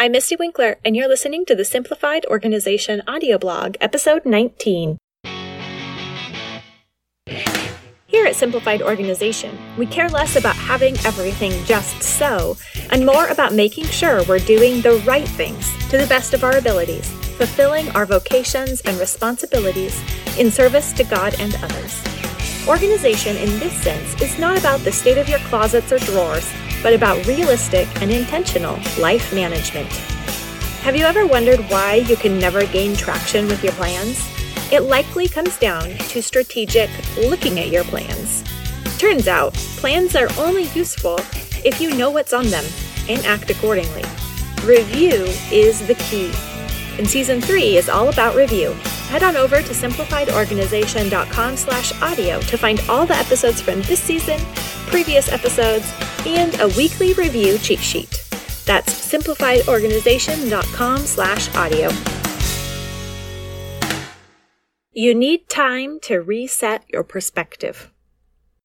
I'm Mystie Winckler, and you're listening to the Simplified Organization audio blog, episode 19. Here at Simplified Organization, we care less about having everything just so, and more about making sure we're doing the right things to the best of our abilities, fulfilling our vocations and responsibilities in service to God and others. Organization in this sense is not about the state of your closets or drawers, but about realistic and intentional life management. Have you ever wondered why you can never gain traction with your plans? It likely comes down to strategic looking at your plans. Turns out, plans are only useful if you know what's on them and act accordingly. Review is the key. And season 3 is all about review. Head on over to simplifiedorganization.com slash audio to find all the episodes from this season, previous episodes, and a weekly review cheat sheet. That's simplifiedorganization.com slash audio. You need time to reset your perspective.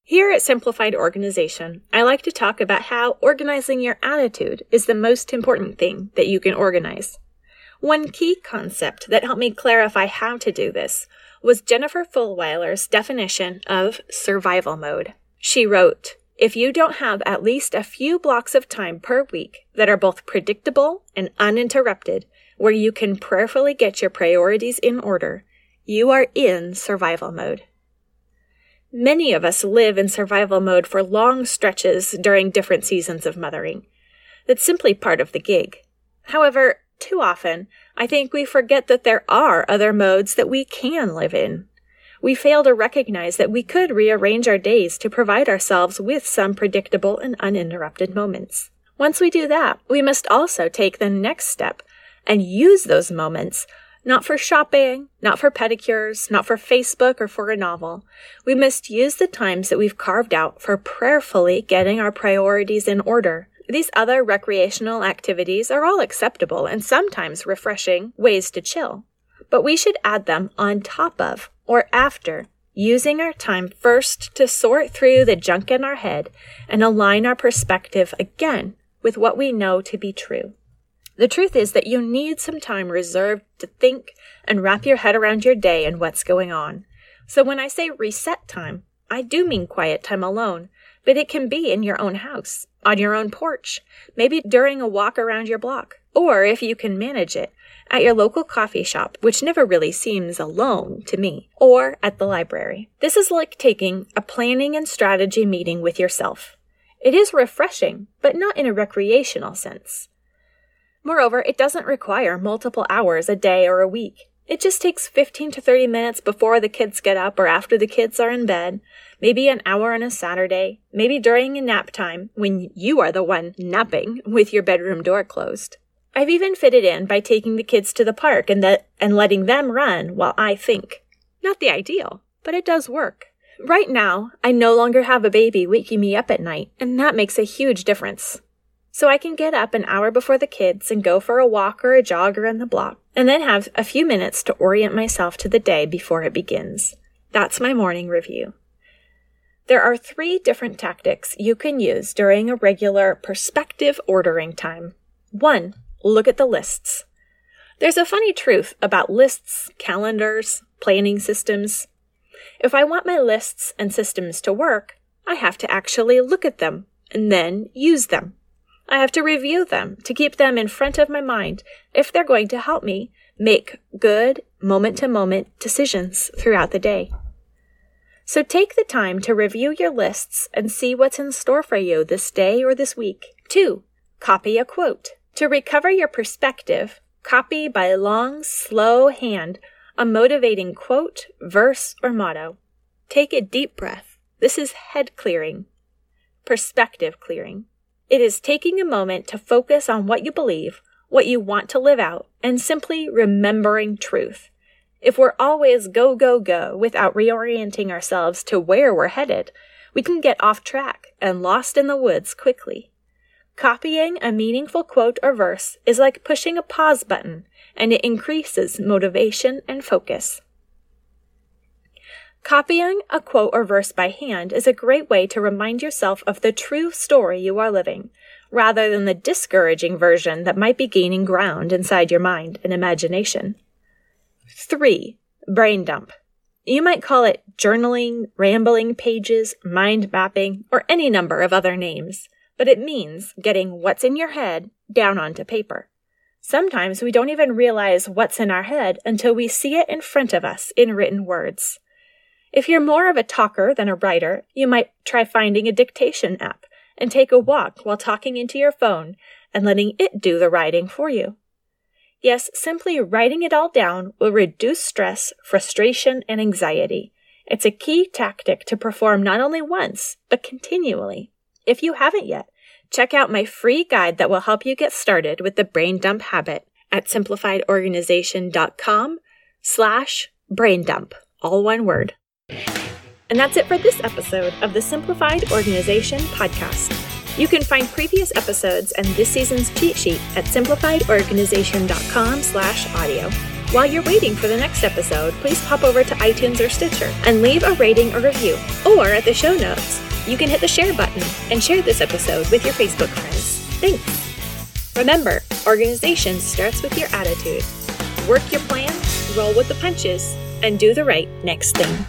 Here at Simplified Organization, I like to talk about how organizing your attitude is the most important thing that you can organize. One key concept that helped me clarify how to do this was Jennifer Fulwiler's definition of survival mode. She wrote, if you don't have at least a few blocks of time per week that are both predictable and uninterrupted, where you can prayerfully get your priorities in order, you are in survival mode. Many of us live in survival mode for long stretches during different seasons of mothering. That's simply part of the gig. However, too often, I think we forget that there are other modes that we can live in. We fail to recognize that we could rearrange our days to provide ourselves with some predictable and uninterrupted moments. Once we do that, we must also take the next step and use those moments not for shopping, not for pedicures, not for Facebook or for a novel. We must use the times that we've carved out for prayerfully getting our priorities in order. These other recreational activities are all acceptable and sometimes refreshing ways to chill, but we should add them on top of or after using our time first to sort through the junk in our head and align our perspective again with what we know to be true. The truth is that you need some time reserved to think and wrap your head around your day and what's going on. So when I say reset time, I do mean quiet time alone, but it can be in your own house, on your own porch, maybe during a walk around your block, or if you can manage it, at your local coffee shop, which never really seems alone to me, or at the library. This is like taking a planning and strategy meeting with yourself. It is refreshing, but not in a recreational sense. Moreover, it doesn't require multiple hours a day or a week. It just takes 15 to 30 minutes before the kids get up or after the kids are in bed, maybe an hour on a Saturday, maybe during a nap time when you are the one napping with your bedroom door closed. I've even fitted in by taking the kids to the park and, the, and letting them run while I think. Not the ideal, but it does work. Right now, I no longer have a baby waking me up at night, and that makes a huge difference so I can get up an hour before the kids and go for a walk or a jog around the block, and then have a few minutes to orient myself to the day before it begins. That's my morning review. There are three different tactics you can use during a regular perspective ordering time. One, look at the lists. There's a funny truth about lists, calendars, planning systems. If I want my lists and systems to work, I have to actually look at them and then use them. I have to review them to keep them in front of my mind if they're going to help me make good moment to moment decisions throughout the day. So take the time to review your lists and see what's in store for you this day or this week. Two, copy a quote. To recover your perspective, copy by long, slow hand a motivating quote, verse, or motto. Take a deep breath. This is head clearing, perspective clearing. It is taking a moment to focus on what you believe, what you want to live out, and simply remembering truth. If we're always go, go, go without reorienting ourselves to where we're headed, we can get off track and lost in the woods quickly. Copying a meaningful quote or verse is like pushing a pause button, and it increases motivation and focus. Copying a quote or verse by hand is a great way to remind yourself of the true story you are living, rather than the discouraging version that might be gaining ground inside your mind and imagination. 3. Brain dump. You might call it journaling, rambling pages, mind mapping, or any number of other names, but it means getting what's in your head down onto paper. Sometimes we don't even realize what's in our head until we see it in front of us in written words. If you're more of a talker than a writer, you might try finding a dictation app and take a walk while talking into your phone and letting it do the writing for you. Yes, simply writing it all down will reduce stress, frustration, and anxiety. It's a key tactic to perform not only once, but continually. If you haven't yet, check out my free guide that will help you get started with the brain dump habit at simplifiedorganization.com slash brain dump, all one word. And that's it for this episode of the Simplified Organization Podcast. You can find previous episodes and this season's cheat sheet at simplifiedorganization.com slash audio. While you're waiting for the next episode, please pop over to iTunes or Stitcher and leave a rating or review. Or at the show notes, you can hit the share button and share this episode with your Facebook friends. Thanks! Remember, organization starts with your attitude. Work your plan, roll with the punches, and do the right next thing.